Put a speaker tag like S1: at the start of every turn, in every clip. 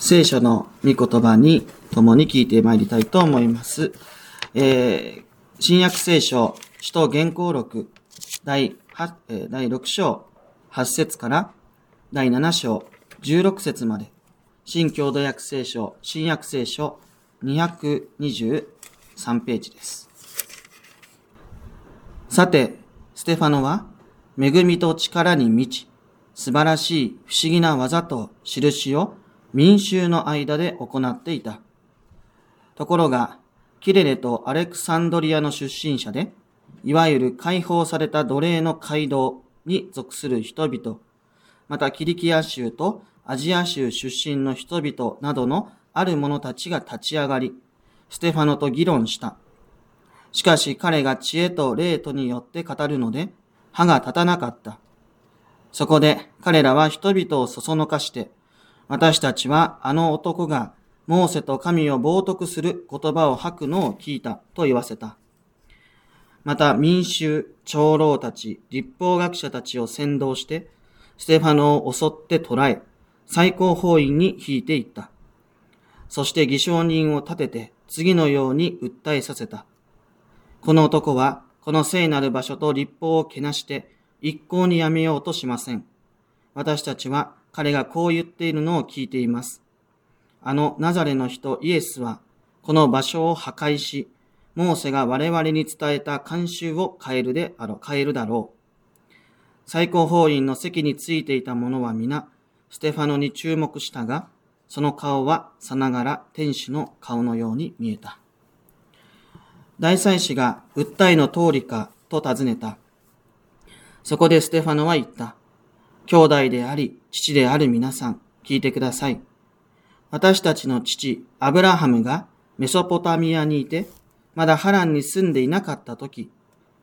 S1: 聖書の御言葉に共に聞いてまいりたいと思います。えー、新約聖書、使徒原稿録、第8、えー第6章8節から第7章16節まで、新共同訳聖書、新約聖書223ページです。さて、ステファノは、恵みと力に満ち、素晴らしい不思議な技と印を民衆の間で行っていた。ところが、キレレとアレクサンドリアの出身者で、いわゆる解放された奴隷の街道に属する人々、またキリキア州とアジア州出身の人々などのある者たちが立ち上がり、ステファノと議論した。しかし彼が知恵と霊とによって語るので、歯が立たなかった。そこで彼らは人々をそそのかして、私たちはあの男がモーセと神を冒涜する言葉を吐くのを聞いたと言わせた。また民衆、長老たち、立法学者たちを先導して、ステファノを襲って捕らえ、最高法院に引いていった。そして偽証人を立てて次のように訴えさせた。この男はこの聖なる場所と立法をけなして一向にやめようとしません。私たちは彼がこう言っているのを聞いています。あのナザレの人イエスはこの場所を破壊し、モーセが我々に伝えた慣習を変えるであろう、変えるだろう。最高法院の席についていた者は皆、ステファノに注目したが、その顔はさながら天使の顔のように見えた。大祭司が訴えの通りかと尋ねた。そこでステファノは言った。兄弟であり、父である皆さん、聞いてください。私たちの父、アブラハムがメソポタミアにいて、まだハランに住んでいなかった時、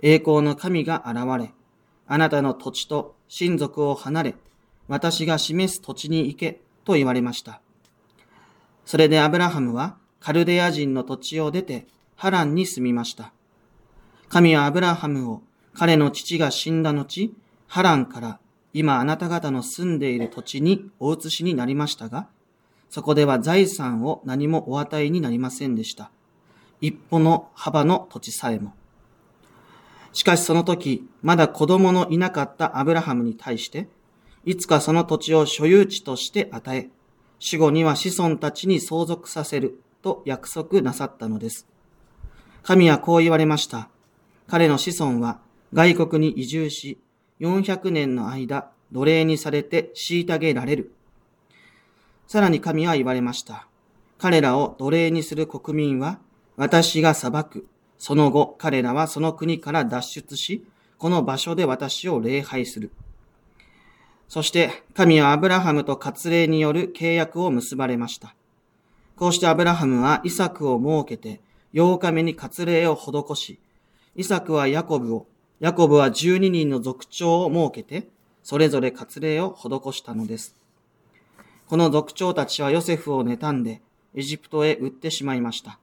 S1: 栄光の神が現れ、あなたの土地と親族を離れ、私が示す土地に行け、と言われました。それでアブラハムはカルデア人の土地を出てハランに住みました。神はアブラハムを彼の父が死んだ後、ハランから今あなた方の住んでいる土地にお移しになりましたが、そこでは財産を何もお与えになりませんでした。一歩の幅の土地さえも。しかしその時、まだ子供のいなかったアブラハムに対して、いつかその土地を所有地として与え、死後には子孫たちに相続させると約束なさったのです。神はこう言われました。彼の子孫は外国に移住し、400年の間奴隷にされて虐げられる。さらに神は言われました。彼らを奴隷にする国民は私が裁く。その後彼らはその国から脱出し、この場所で私を礼拝する。そして神はアブラハムと割礼による契約を結ばれました。こうしてアブラハムはイサクを設けて8日目に割礼を施し、イサクはヤコブを、ヤコブは12人の族長を設けて、それぞれ割礼を施したのです。この族長たちはヨセフを妬んでエジプトへ売ってしまいました。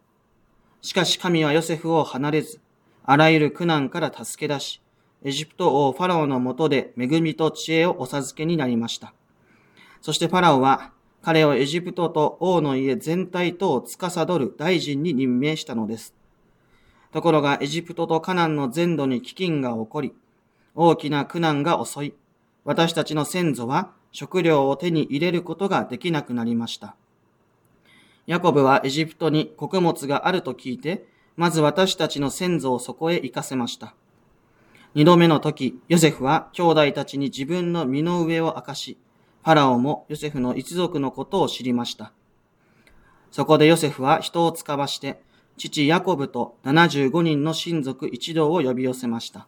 S1: しかし神はヨセフを離れず、あらゆる苦難から助け出し、エジプト王ファラオのもとで恵みと知恵をお授けになりました。そしてファラオは彼をエジプトと王の家全体とを司る大臣に任命したのです。ところがエジプトとカナンの全土に飢饉が起こり、大きな苦難が襲い、私たちの先祖は食料を手に入れることができなくなりました。ヤコブはエジプトに穀物があると聞いて、まず私たちの先祖をそこへ行かせました。二度目の時、ヨセフは兄弟たちに自分の身の上を明かし、ファラオもヨセフの一族のことを知りました。そこでヨセフは人を使わして、父ヤコブと75人の親族一同を呼び寄せました。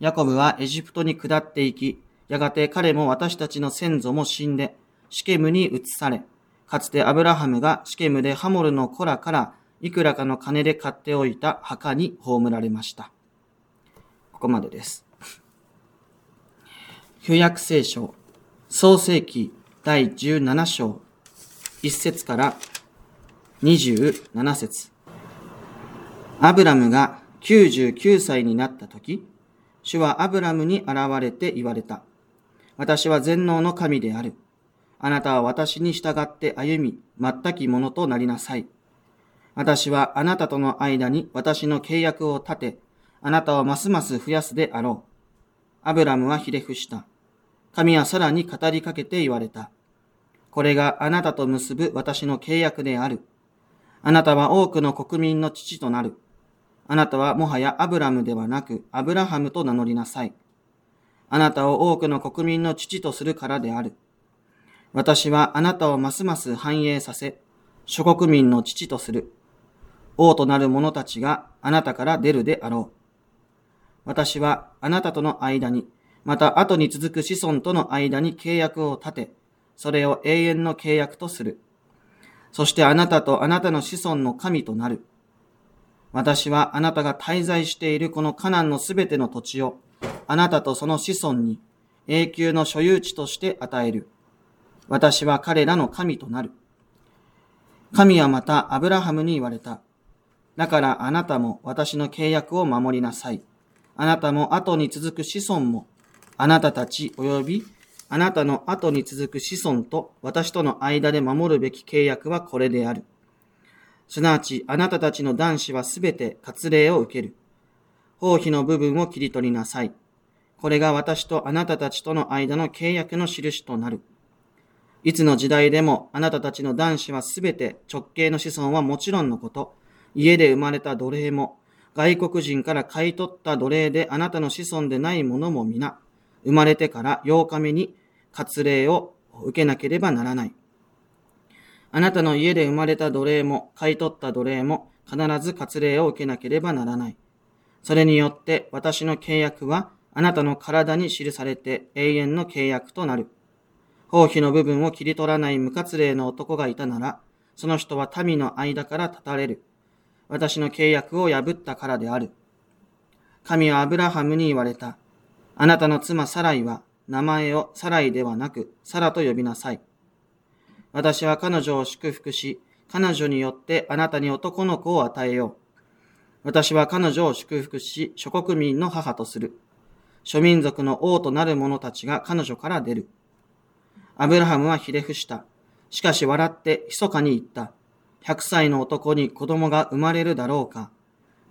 S1: ヤコブはエジプトに下っていき、やがて彼も私たちの先祖も死んで、シケムに移され、かつてアブラハムがシケムでハモルの子らからいくらかの金で買っておいた墓に葬られました。ここまでです。旧約聖書、創世記第17章、1節から27節アブラムが99歳になった時、主はアブラムに現れて言われた。私は全能の神である。あなたは私に従って歩み、全きものとなりなさい。私はあなたとの間に私の契約を立て、あなたをますます増やすであろう。アブラムはひれ伏した。神はさらに語りかけて言われた。これがあなたと結ぶ私の契約である。あなたは多くの国民の父となる。あなたはもはやアブラムではなくアブラハムと名乗りなさい。あなたを多くの国民の父とするからである。私はあなたをますます繁栄させ、諸国民の父とする。王となる者たちがあなたから出るであろう。私はあなたとの間に、また後に続く子孫との間に契約を立て、それを永遠の契約とする。そしてあなたとあなたの子孫の神となる。私はあなたが滞在しているこのカナンのすべての土地を、あなたとその子孫に永久の所有地として与える。私は彼らの神となる。神はまたアブラハムに言われた。だからあなたも私の契約を守りなさい。あなたも後に続く子孫も、あなたたち及びあなたの後に続く子孫と私との間で守るべき契約はこれである。すなわちあなたたちの男子はすべて割礼を受ける。包皮の部分を切り取りなさい。これが私とあなたたちとの間の契約の印となる。いつの時代でもあなたたちの男子はすべて直系の子孫はもちろんのこと、家で生まれた奴隷も、外国人から買い取った奴隷であなたの子孫でないものも皆、生まれてから8日目に割礼を受けなければならない。あなたの家で生まれた奴隷も、買い取った奴隷も、必ず割礼を受けなければならない。それによって私の契約はあなたの体に記されて永遠の契約となる。包皮の部分を切り取らない無活例の男がいたなら、その人は民の間から立たれる。私の契約を破ったからである。神はアブラハムに言われた。あなたの妻サライは名前をサライではなくサラと呼びなさい。私は彼女を祝福し、彼女によってあなたに男の子を与えよう。私は彼女を祝福し、諸国民の母とする。諸民族の王となる者たちが彼女から出る。アブラハムはひれ伏した。しかし笑って密かに言った。100歳の男に子供が生まれるだろうか。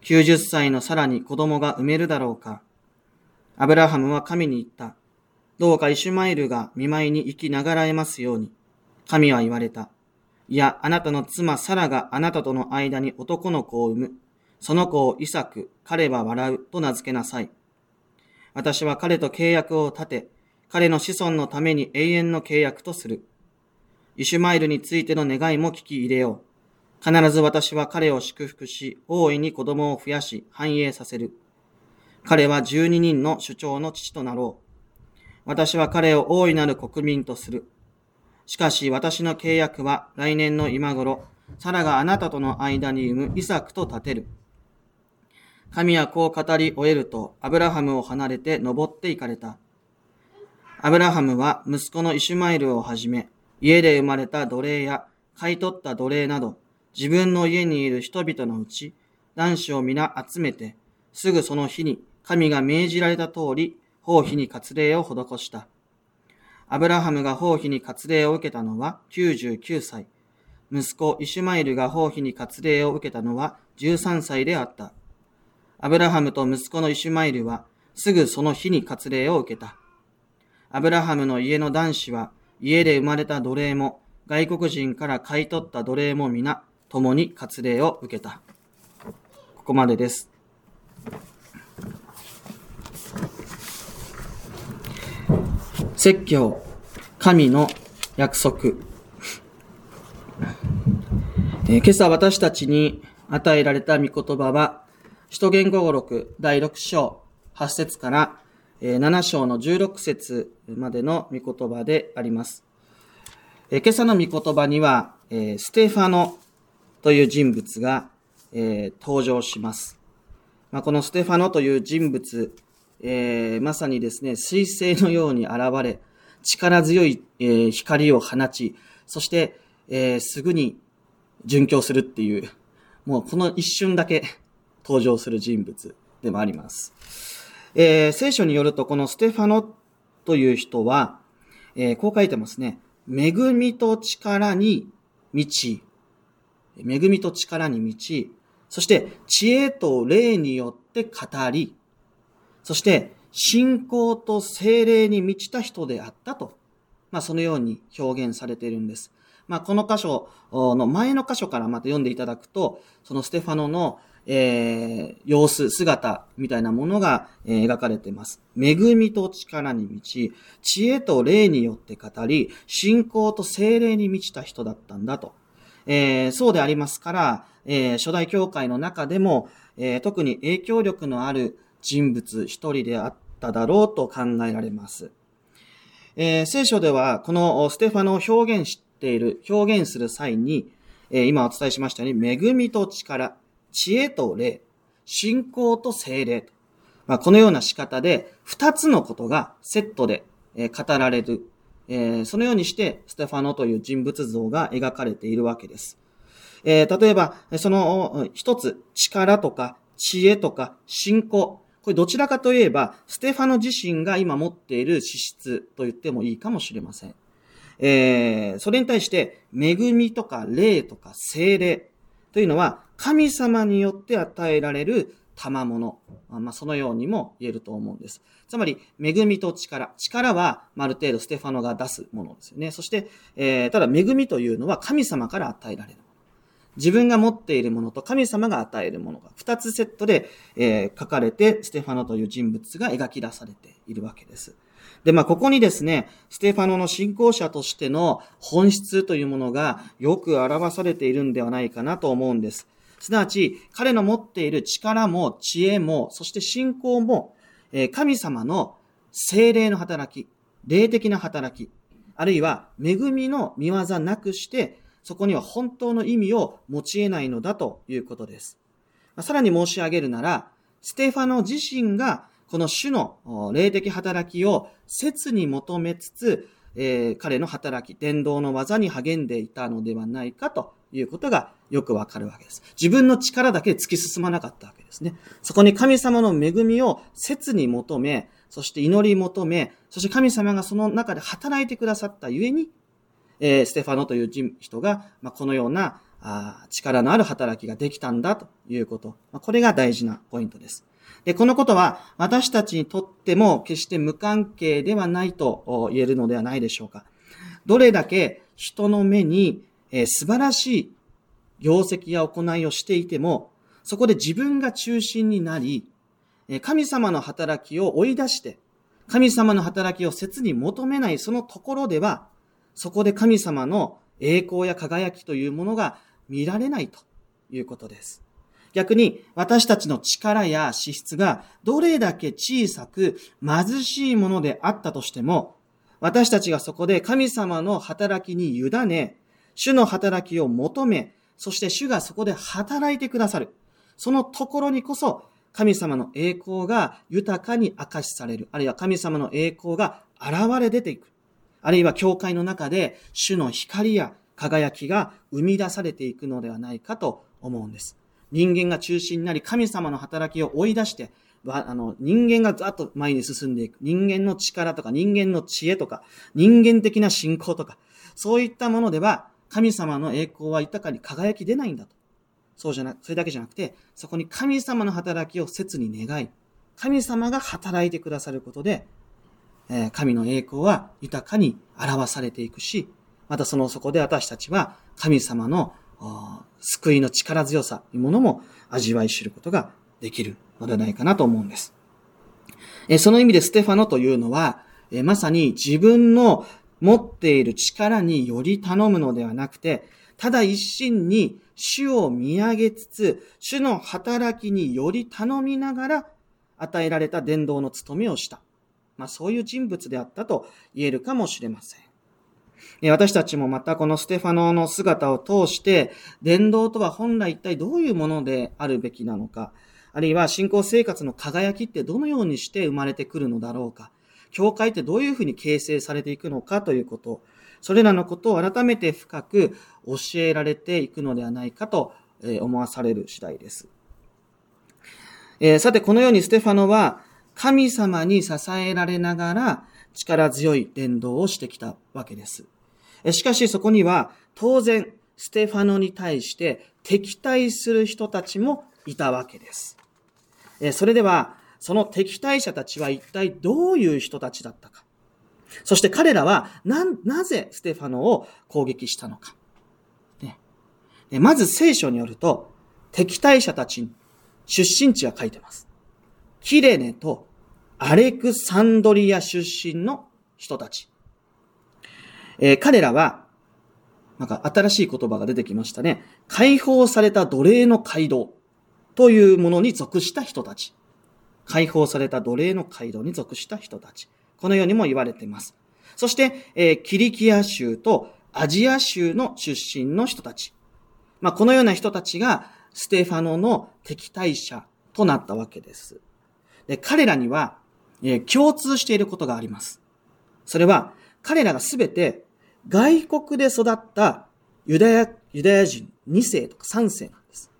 S1: 90歳のさらに子供が産めるだろうか。アブラハムは神に言った。どうかイシュマイルが見舞いに行きながらえますように。神は言われた。いや、あなたの妻サラがあなたとの間に男の子を産む。その子をイサク、彼は笑うと名付けなさい。私は彼と契約を立て、彼の子孫のために永遠の契約とする。イシュマイルについての願いも聞き入れよう。必ず私は彼を祝福し、大いに子供を増やし、繁栄させる。彼は十二人の主張の父となろう。私は彼を大いなる国民とする。しかし私の契約は来年の今頃、サラがあなたとの間に産むイサクと立てる。神はこう語り終えると、アブラハムを離れて登って行かれた。アブラハムは息子のイシュマイルをはじめ、家で生まれた奴隷や買い取った奴隷など、自分の家にいる人々のうち、男子を皆集めて、すぐその日に神が命じられた通り、法妃に割礼を施した。アブラハムが法妃に割礼を受けたのは99歳。息子イシュマイルが法妃に割礼を受けたのは13歳であった。アブラハムと息子のイシュマイルはすぐその日に割礼を受けた。アブラハムの家の男子は家で生まれた奴隷も外国人から買い取った奴隷も皆共に割礼を受けた。ここまでです。説教、神の約束。えー、今朝私たちに与えられた御言葉は、使徒言語語録第6章8節からえ7章の16節までの御言葉であります。え今朝の御言葉には、えステファノという人物が、え、登場します。まあ、このステファノという人物、えー、まさにですね、彗星のように現れ、力強い、えー、光を放ち、そして、えー、すぐに殉教するっていう、もうこの一瞬だけ登場する人物でもあります。えー、聖書によると、このステファノという人は、えー、こう書いてますね。恵みと力に満ち、恵みと力に満ち、そして知恵と霊によって語り、そして信仰と精霊に満ちた人であったと、まあそのように表現されているんです。まあこの箇所の前の箇所からまた読んでいただくと、そのステファノのえー、様子、姿みたいなものが、えー、描かれています。恵みと力に満ち、知恵と霊によって語り、信仰と精霊に満ちた人だったんだと。えー、そうでありますから、え初代教会の中でも、え特に影響力のある人物一人であっただろうと考えられます。え聖書では、このステファノを表現している、表現する際に、え今お伝えしましたように、恵みと力、知恵と霊、信仰と精霊と。まあ、このような仕方で、二つのことがセットでえ語られる。えー、そのようにして、ステファノという人物像が描かれているわけです。えー、例えば、その一つ、力とか知恵とか信仰。これどちらかといえば、ステファノ自身が今持っている資質と言ってもいいかもしれません。えー、それに対して、恵みとか霊とか精霊というのは、神様によって与えられる賜物。まあ、そのようにも言えると思うんです。つまり、恵みと力。力は、ある程度ステファノが出すものですよね。そして、えー、ただ、恵みというのは神様から与えられる。自分が持っているものと神様が与えるものが二つセットで、えー、書かれて、ステファノという人物が描き出されているわけです。で、まあ、ここにですね、ステファノの信仰者としての本質というものがよく表されているんではないかなと思うんです。すなわち、彼の持っている力も知恵も、そして信仰も、神様の精霊の働き、霊的な働き、あるいは恵みの見業なくして、そこには本当の意味を持ち得ないのだということです。さらに申し上げるなら、ステファノ自身がこの主の霊的働きを切に求めつつ、えー、彼の働き、伝道の技に励んでいたのではないかということがよくわかるわけです。自分の力だけ突き進まなかったわけですね。そこに神様の恵みを切に求め、そして祈り求め、そして神様がその中で働いてくださったゆえに、えー、ステファノという人が、まあ、このようなあ力のある働きができたんだということ。まあ、これが大事なポイントです。で、このことは私たちにとっても決して無関係ではないと言えるのではないでしょうか。どれだけ人の目にえ素晴らしい業績や行いをしていても、そこで自分が中心になり、神様の働きを追い出して、神様の働きを切に求めないそのところでは、そこで神様の栄光や輝きというものが見られないということです。逆に私たちの力や資質がどれだけ小さく貧しいものであったとしても、私たちがそこで神様の働きに委ね、主の働きを求め、そして主がそこで働いてくださる。そのところにこそ、神様の栄光が豊かに明かしされる。あるいは神様の栄光が現れ出ていく。あるいは教会の中で主の光や輝きが生み出されていくのではないかと思うんです。人間が中心になり神様の働きを追い出して、あの、人間がざっと前に進んでいく。人間の力とか人間の知恵とか人間的な信仰とか、そういったものでは神様の栄光は豊かに輝き出ないんだと。そうじゃな、それだけじゃなくて、そこに神様の働きを切に願い、神様が働いてくださることで、え、神の栄光は豊かに表されていくし、またそのそこで私たちは神様の救いの力強さというものも味わい知ることができるのではないかなと思うんです。え、その意味でステファノというのは、え、まさに自分の持っている力により頼むのではなくて、ただ一心に主を見上げつつ、主の働きにより頼みながら与えられた伝道の務めをした。まあそういう人物であったと言えるかもしれません。私たちもまたこのステファノの姿を通して、伝道とは本来一体どういうものであるべきなのか、あるいは信仰生活の輝きってどのようにして生まれてくるのだろうか、教会ってどういうふうに形成されていくのかということ、それらのことを改めて深く教えられていくのではないかと思わされる次第です。えー、さて、このようにステファノは神様に支えられながら力強い伝道をしてきたわけです。しかしそこには当然ステファノに対して敵対する人たちもいたわけです。それでは、その敵対者たちは一体どういう人たちだったか。そして彼らはな、なぜステファノを攻撃したのか。ね、まず聖書によると、敵対者たち出身地が書いてます。キレネとアレクサンドリア出身の人たち。えー、彼らは、なんか新しい言葉が出てきましたね。解放された奴隷の街道というものに属した人たち。解放された奴隷の街道に属した人たち。このようにも言われています。そして、えー、キリキア州とアジア州の出身の人たち。まあ、このような人たちがステファノの敵対者となったわけです。で彼らには、えー、共通していることがあります。それは、彼らがすべて外国で育ったユダヤ、ユダヤ人2世とか3世なんです。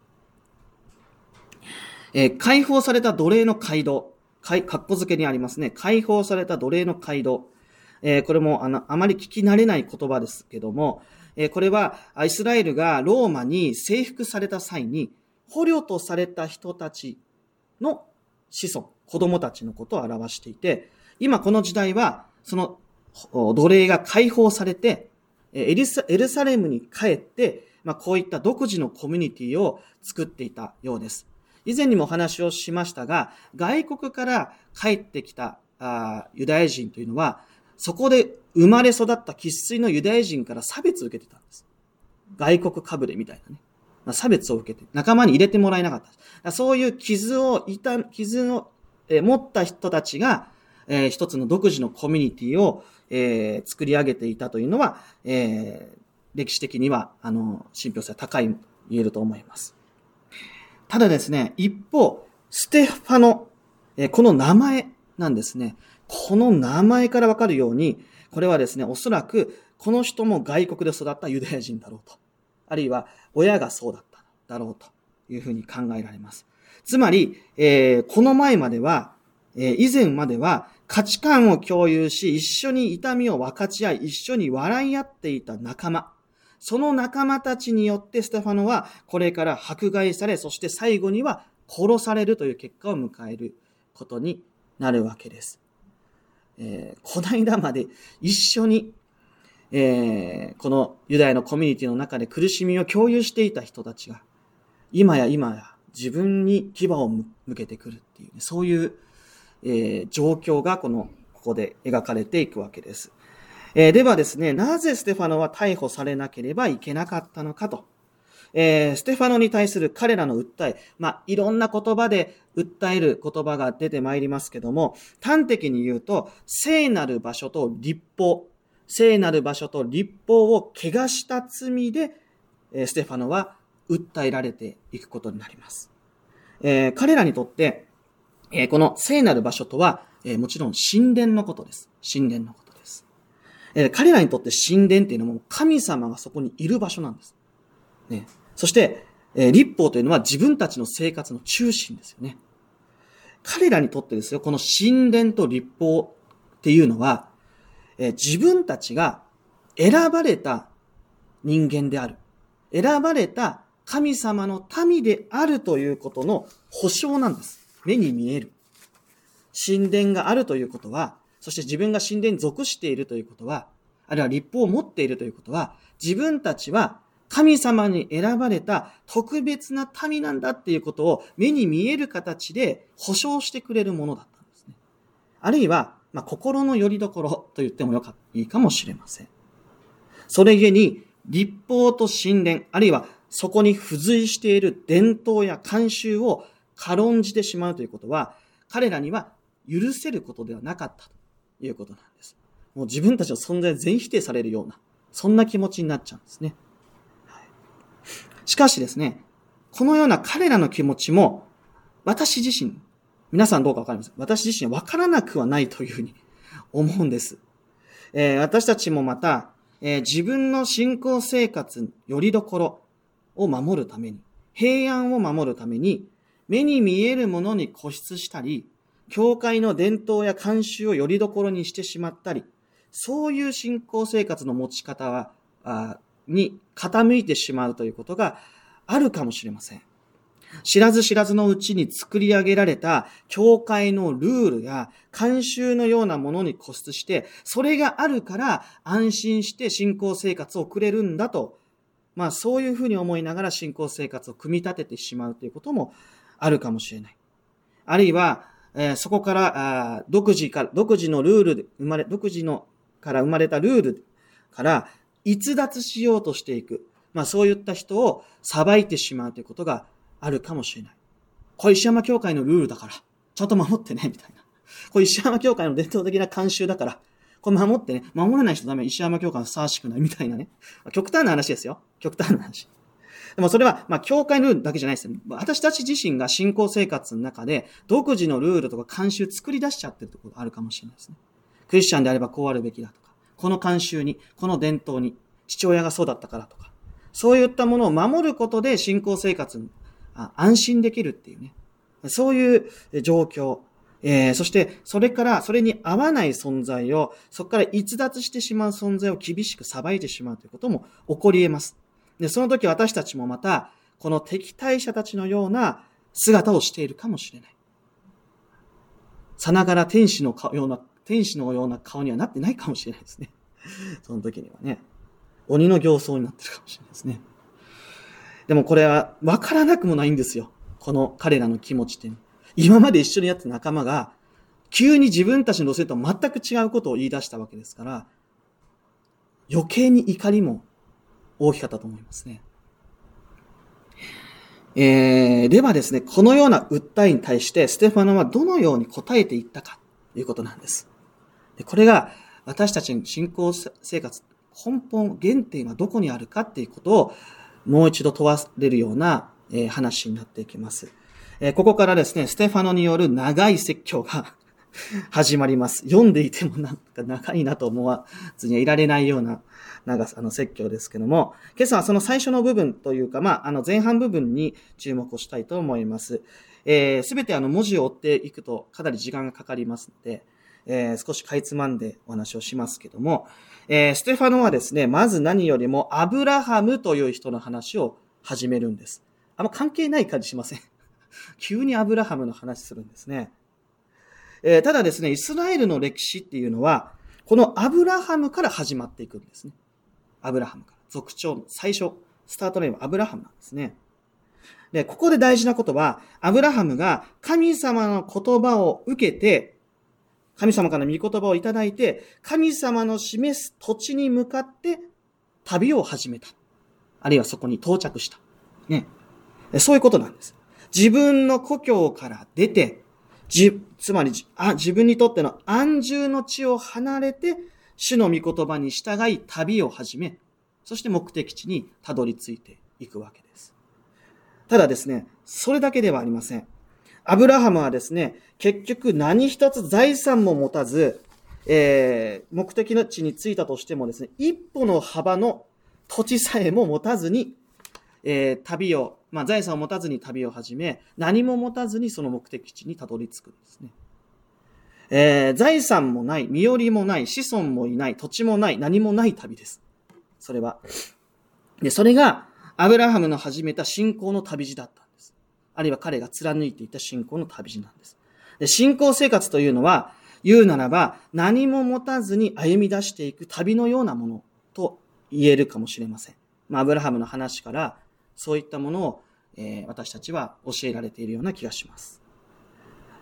S1: えー、解放された奴隷の街道。かっこ付けにありますね。解放された奴隷の街道。えー、これもあの、あまり聞き慣れない言葉ですけども、えー、これはイスラエルがローマに征服された際に、捕虜とされた人たちの子孫、子供たちのことを表していて、今この時代は、その奴隷が解放されて、エルサエルサレムに帰って、まあ、こういった独自のコミュニティを作っていたようです。以前にもお話をしましたが、外国から帰ってきたあユダヤ人というのは、そこで生まれ育った喫水のユダヤ人から差別を受けてたんです。外国かぶれみたいなね。まあ、差別を受けて、仲間に入れてもらえなかった。そういう傷を、いた、傷を、え持った人たちが、えー、一つの独自のコミュニティを、えー、作り上げていたというのは、えー、歴史的には、あの、信憑性は高いと、言えると思います。ただですね、一方、ステファノ、えー、この名前なんですね。この名前からわかるように、これはですね、おそらく、この人も外国で育ったユダヤ人だろうと。あるいは、親がそうだっただろうというふうに考えられます。つまり、えー、この前までは、えー、以前までは価値観を共有し、一緒に痛みを分かち合い、一緒に笑い合っていた仲間。その仲間たちによってステファノはこれから迫害され、そして最後には殺されるという結果を迎えることになるわけです。えー、この間まで一緒に、えー、このユダヤのコミュニティの中で苦しみを共有していた人たちが、今や今や自分に牙を向けてくるっていう、ね、そういう、えー、状況がこの、ここで描かれていくわけです。えー、ではですね、なぜステファノは逮捕されなければいけなかったのかと。えー、ステファノに対する彼らの訴え、まあ、いろんな言葉で訴える言葉が出てまいりますけども、端的に言うと、聖なる場所と立法、聖なる場所と立法を汚した罪で、えー、ステファノは訴えられていくことになります。えー、彼らにとって、えー、この聖なる場所とは、えー、もちろん神殿のことです。神殿のことです。え彼らにとって神殿っていうのも神様がそこにいる場所なんです。ね、そして、え立法というのは自分たちの生活の中心ですよね。彼らにとってですよ、この神殿と立法っていうのは、え自分たちが選ばれた人間である。選ばれた神様の民であるということの保証なんです。目に見える。神殿があるということは、そして自分が神殿に属しているということは、あるいは立法を持っているということは、自分たちは神様に選ばれた特別な民なんだっていうことを目に見える形で保証してくれるものだったんですね。あるいは、まあ、心の拠り所と言ってもよかいいかもしれません。それゆえに、立法と神殿、あるいはそこに付随している伝統や慣習を軽んじてしまうということは、彼らには許せることではなかったということなんです。もう自分たちの存在全否定されるような、そんな気持ちになっちゃうんですね。しかしですね、このような彼らの気持ちも、私自身、皆さんどうかわかりません。私自身わからなくはないというふうに思うんです。えー、私たちもまた、えー、自分の信仰生活、よりどころ、を守るために、平安を守るために、目に見えるものに固執したり、教会の伝統や慣習をよりどころにしてしまったり、そういう信仰生活の持ち方はあに傾いてしまうということがあるかもしれません。知らず知らずのうちに作り上げられた教会のルールや慣習のようなものに固執して、それがあるから安心して信仰生活を送れるんだと、まあそういうふうに思いながら信仰生活を組み立ててしまうということもあるかもしれない。あるいは、えー、そこからあ独自から、独自のルールで生まれ、独自のから生まれたルールから逸脱しようとしていく。まあそういった人を裁いてしまうということがあるかもしれない。これ石山教会のルールだから、ちゃんと守ってね、みたいな。これ石山教会の伝統的な慣習だから、これ守ってね、守らない人ダメ、石山教会はふさわしくないみたいなね。極端な話ですよ。極端な話。でもそれは、まあ、教会のルールだけじゃないですよ。私たち自身が信仰生活の中で、独自のルールとか慣習作り出しちゃってるところがあるかもしれないですね。クリスチャンであればこうあるべきだとか、この慣習に、この伝統に、父親がそうだったからとか、そういったものを守ることで信仰生活に安心できるっていうね。そういう状況。えー、そして、それから、それに合わない存在を、そこから逸脱してしまう存在を厳しく裁いてしまうということも起こり得ます。で、その時私たちもまた、この敵対者たちのような姿をしているかもしれない。さながら天使のような、天使のような顔にはなってないかもしれないですね。その時にはね。鬼の形相になってるかもしれないですね。でもこれは分からなくもないんですよ。この彼らの気持ちって。今まで一緒にやった仲間が、急に自分たちの路線と全く違うことを言い出したわけですから、余計に怒りも大きかったと思いますね。えー、ではですね、このような訴えに対してステファノはどのように答えていったかということなんです。でこれが私たちの信仰生活、根本、原点はどこにあるかっていうことをもう一度問われるような、え話になっていきます。えここからですね、ステファノによる長い説教が 始まります。読んでいてもなんか長いなと思わずにはいられないような長さの説教ですけども、今朝はその最初の部分というか、まあ、あの前半部分に注目をしたいと思います。えす、べてあの文字を追っていくとかなり時間がかかりますので、えー、少しかいつまんでお話をしますけども、えー、ステファノはですね、まず何よりもアブラハムという人の話を始めるんです。あんま関係ない感じしません。急にアブラハムの話するんですね。えー、ただですね、イスラエルの歴史っていうのは、このアブラハムから始まっていくんですね。アブラハムから。族長の最初、スタートネームアブラハムなんですね。で、ここで大事なことは、アブラハムが神様の言葉を受けて、神様から御言葉をいただいて、神様の示す土地に向かって旅を始めた。あるいはそこに到着した。ね。そういうことなんです。自分の故郷から出て、じ、つまりあ、自分にとっての安住の地を離れて、主の御言葉に従い旅を始め、そして目的地にたどり着いていくわけです。ただですね、それだけではありません。アブラハムはですね、結局何一つ財産も持たず、えー、目的の地に着いたとしてもですね、一歩の幅の土地さえも持たずに、え、旅を、まあ、財産を持たずに旅を始め、何も持たずにその目的地にたどり着くんですね。えー、財産もない、身寄りもない、子孫もいない、土地もない、何もない旅です。それは。で、それが、アブラハムの始めた信仰の旅路だったんです。あるいは彼が貫いていた信仰の旅路なんです。で信仰生活というのは、言うならば、何も持たずに歩み出していく旅のようなものと言えるかもしれません。まあ、アブラハムの話から、そういったものを、えー、私たちは教えられているような気がします。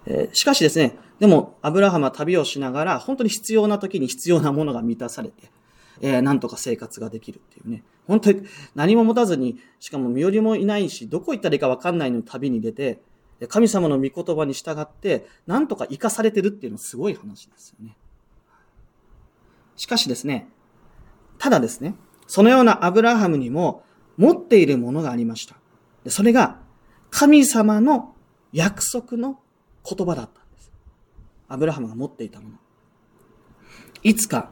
S1: えー、しかしですね、でも、アブラハムは旅をしながら、本当に必要な時に必要なものが満たされて、えー、なんとか生活ができるっていうね。本当に何も持たずに、しかも身寄りもいないし、どこ行ったらいいかわかんないのに旅に出て、神様の御言葉に従って、なんとか生かされてるっていうのはすごい話ですよね。しかしですね、ただですね、そのようなアブラハムにも持っているものがありました。それが神様の約束の言葉だったんです。アブラハムが持っていたもの。いつか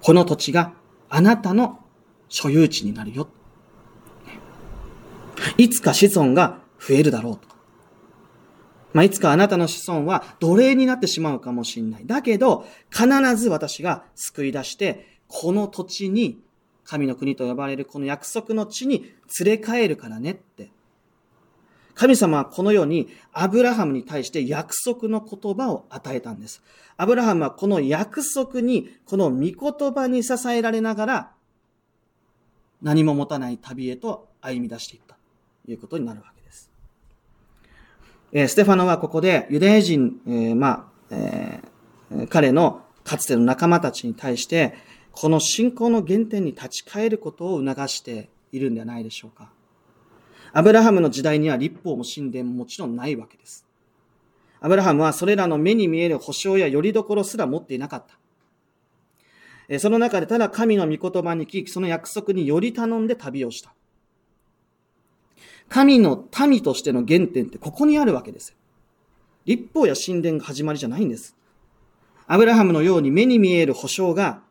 S1: この土地があなたの所有地になるよ。いつか子孫が増えるだろうと。まあ、いつかあなたの子孫は奴隷になってしまうかもしれない。だけど、必ず私が救い出して、この土地に神の国と呼ばれるこの約束の地に連れ帰るからねって。神様はこのようにアブラハムに対して約束の言葉を与えたんです。アブラハムはこの約束に、この御言葉に支えられながら、何も持たない旅へと歩み出していったということになるわけです。えー、ステファノはここでユダヤ人、えー、まあ、えー、彼のかつての仲間たちに対して、この信仰の原点に立ち返ることを促しているんではないでしょうか。アブラハムの時代には立法も神殿ももちろんないわけです。アブラハムはそれらの目に見える保証や拠り所すら持っていなかった。その中でただ神の御言葉に聞き、その約束により頼んで旅をした。神の民としての原点ってここにあるわけです立法や神殿が始まりじゃないんです。アブラハムのように目に見える保証が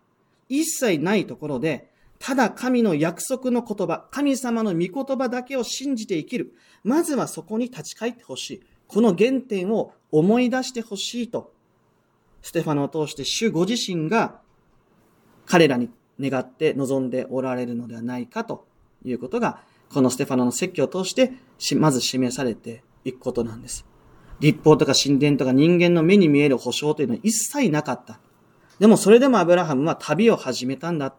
S1: 一切ないところで、ただ神の約束の言葉、神様の御言葉だけを信じて生きる。まずはそこに立ち返ってほしい。この原点を思い出してほしいと、ステファノを通して主ご自身が彼らに願って望んでおられるのではないかということが、このステファノの説教を通して、まず示されていくことなんです。立法とか神殿とか人間の目に見える保証というのは一切なかった。でもそれでもアブラハムは旅を始めたんだ。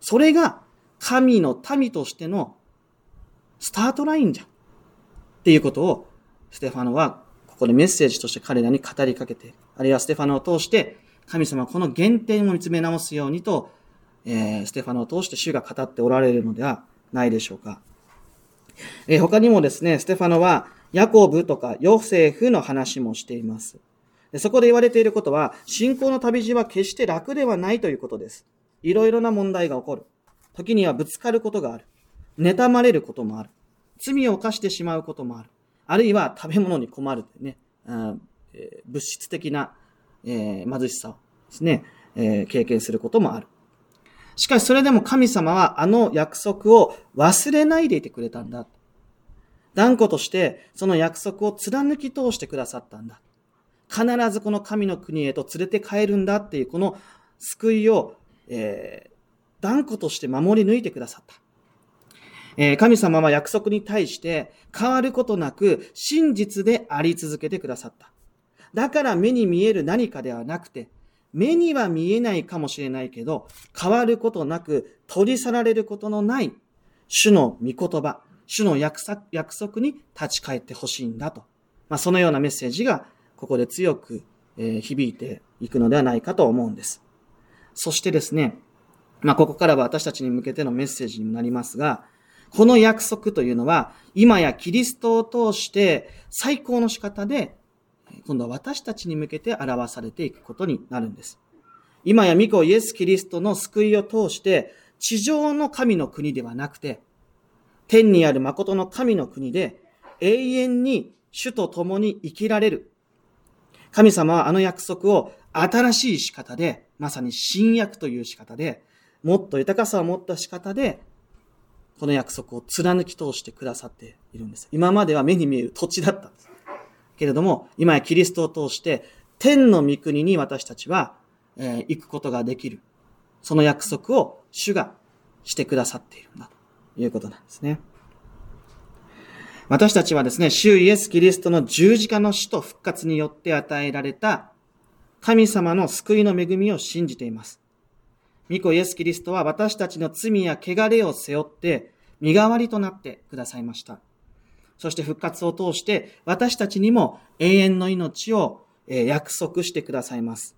S1: それが神の民としてのスタートラインじゃん。っていうことをステファノはここでメッセージとして彼らに語りかけて、あるいはステファノを通して神様はこの原点を見つめ直すようにと、えー、ステファノを通して主が語っておられるのではないでしょうか。えー、他にもですね、ステファノはヤコブとかヨセフの話もしています。そこで言われていることは、信仰の旅路は決して楽ではないということです。いろいろな問題が起こる。時にはぶつかることがある。妬まれることもある。罪を犯してしまうこともある。あるいは食べ物に困るというね、え物質的な、え貧しさをですね、え経験することもある。しかしそれでも神様はあの約束を忘れないでいてくれたんだ。断固としてその約束を貫き通してくださったんだ。必ずこの神の国へと連れて帰るんだっていうこの救いを、えー、断固として守り抜いてくださった。えー、神様は約束に対して変わることなく真実であり続けてくださった。だから目に見える何かではなくて、目には見えないかもしれないけど、変わることなく取り去られることのない主の御言葉、主の約束に立ち返ってほしいんだと。まあ、そのようなメッセージがここで強く、響いていくのではないかと思うんです。そしてですね、まあ、ここからは私たちに向けてのメッセージになりますが、この約束というのは、今やキリストを通して最高の仕方で、今度は私たちに向けて表されていくことになるんです。今や御子イエス・キリストの救いを通して、地上の神の国ではなくて、天にある誠の神の国で、永遠に主と共に生きられる。神様はあの約束を新しい仕方で、まさに新約という仕方で、もっと豊かさを持った仕方で、この約束を貫き通してくださっているんです。今までは目に見える土地だったんです。けれども、今やキリストを通して、天の御国に私たちは、えー、行くことができる。その約束を主がしてくださっているんだということなんですね。私たちはですね、主イエス・キリストの十字架の死と復活によって与えられた神様の救いの恵みを信じています。御子イエス・キリストは私たちの罪や汚れを背負って身代わりとなってくださいました。そして復活を通して私たちにも永遠の命を約束してくださいます。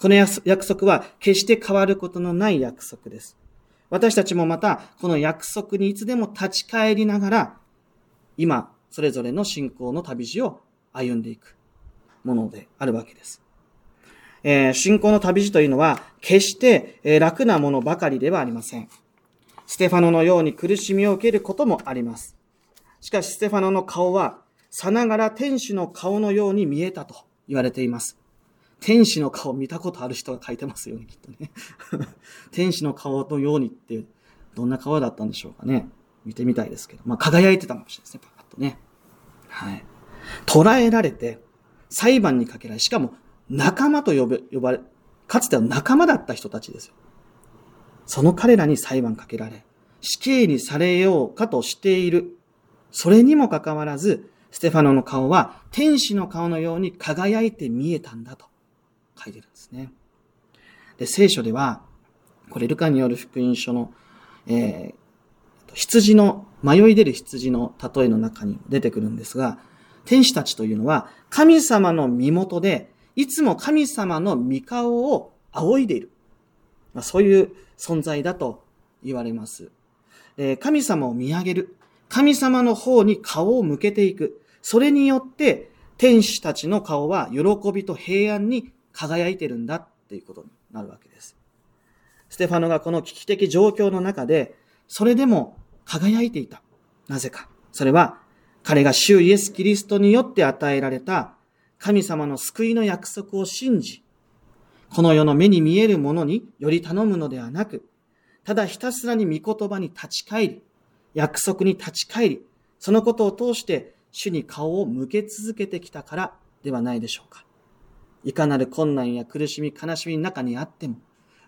S1: この約束は決して変わることのない約束です。私たちもまたこの約束にいつでも立ち返りながら今、それぞれの信仰の旅路を歩んでいくものであるわけです。えー、信仰の旅路というのは、決して、え楽なものばかりではありません。ステファノのように苦しみを受けることもあります。しかし、ステファノの顔は、さながら天使の顔のように見えたと言われています。天使の顔見たことある人が書いてますよね、きっとね。天使の顔のようにって、どんな顔だったんでしょうかね。見てみたいですけど。まあ、輝いてたかもしれないですね、パカッとね。はい。捕らえられて、裁判にかけられ、しかも仲間と呼べ、呼ばれ、かつては仲間だった人たちですよ。その彼らに裁判かけられ、死刑にされようかとしている。それにもかかわらず、ステファノの顔は天使の顔のように輝いて見えたんだと書いてるんですね。で、聖書では、これルカによる福音書の、えー、羊の、迷い出る羊の例えの中に出てくるんですが、天使たちというのは神様の身元で、いつも神様の御顔を仰いでいる。まあ、そういう存在だと言われます。え神様を見上げる。神様の方に顔を向けていく。それによって天使たちの顔は喜びと平安に輝いてるんだっていうことになるわけです。ステファノがこの危機的状況の中で、それでも輝いていた。なぜか。それは、彼が主イエス・キリストによって与えられた神様の救いの約束を信じ、この世の目に見えるものにより頼むのではなく、ただひたすらに御言葉に立ち返り、約束に立ち返り、そのことを通して主に顔を向け続けてきたからではないでしょうか。いかなる困難や苦しみ、悲しみの中にあっても、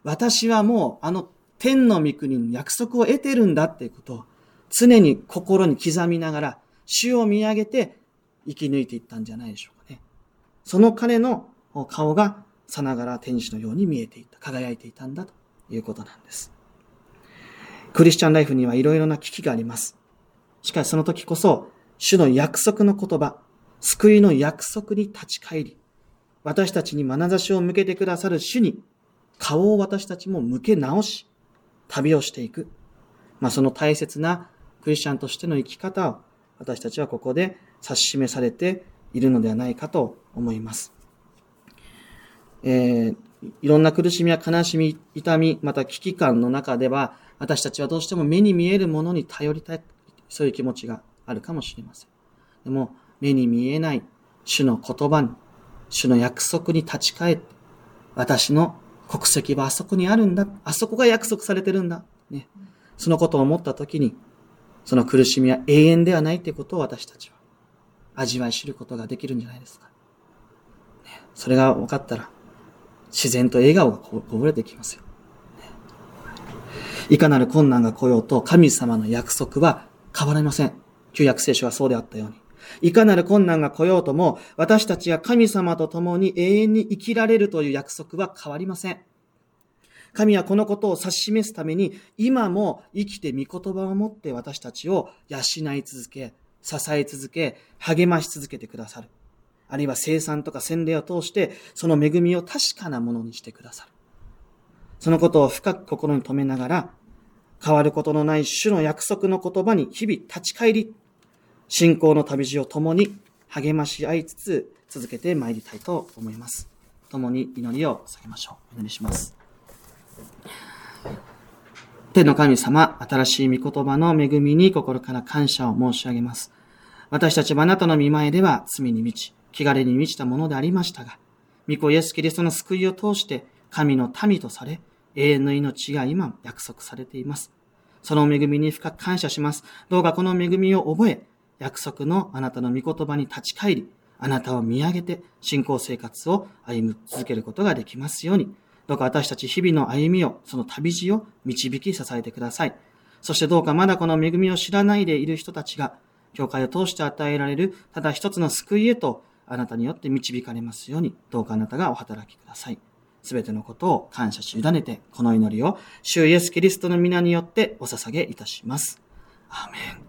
S1: 私はもうあの天の御国に約束を得てるんだっていうことを常に心に刻みながら、主を見上げて生き抜いていったんじゃないでしょうかね。その彼の顔がさながら天使のように見えていた、輝いていたんだということなんです。クリスチャンライフにはいろいろな危機があります。しかしその時こそ、主の約束の言葉、救いの約束に立ち返り、私たちに眼差しを向けてくださる主に顔を私たちも向け直し、旅をしていく。まあ、その大切なクリスチャンとしての生き方を私たちはここで指し示されているのではないかと思います。えー、いろんな苦しみや悲しみ、痛み、また危機感の中では、私たちはどうしても目に見えるものに頼りたい、そういう気持ちがあるかもしれません。でも、目に見えない主の言葉に、主の約束に立ち返って、私の国籍はあそこにあるんだ。あそこが約束されてるんだ。ね。そのことを思ったときに、その苦しみは永遠ではないということを私たちは味わい知ることができるんじゃないですか。ね、それが分かったら、自然と笑顔がこぼれてきますよ。ねいかなる困難が来ようと神様の約束は変わりません。旧約聖書はそうであったように。いかなる困難が来ようとも、私たちが神様と共に永遠に生きられるという約束は変わりません。神はこのことを指し示すために、今も生きて御言葉を持って私たちを養い続け、支え続け、励まし続けてくださる。あるいは生産とか洗礼を通して、その恵みを確かなものにしてくださる。そのことを深く心に留めながら、変わることのない主の約束の言葉に日々立ち返り、信仰の旅路を共に励まし合いつつ続けて参りたいと思います。共に祈りを捧げましょう。お祈りします。天の神様、新しい御言葉の恵みに心から感謝を申し上げます。私たちはあなたの見前では罪に満ち、汚れに満ちたものでありましたが、御子イエス・キリストの救いを通して神の民とされ、永遠の命が今約束されています。その恵みに深く感謝します。どうかこの恵みを覚え、約束のあなたの御言葉に立ち返り、あなたを見上げて信仰生活を歩む続けることができますように、どうか私たち日々の歩みを、その旅路を導き支えてください。そしてどうかまだこの恵みを知らないでいる人たちが、教会を通して与えられる、ただ一つの救いへと、あなたによって導かれますように、どうかあなたがお働きください。すべてのことを感謝し委ねて、この祈りを、主イエスキリストの皆によってお捧げいたします。アーメン。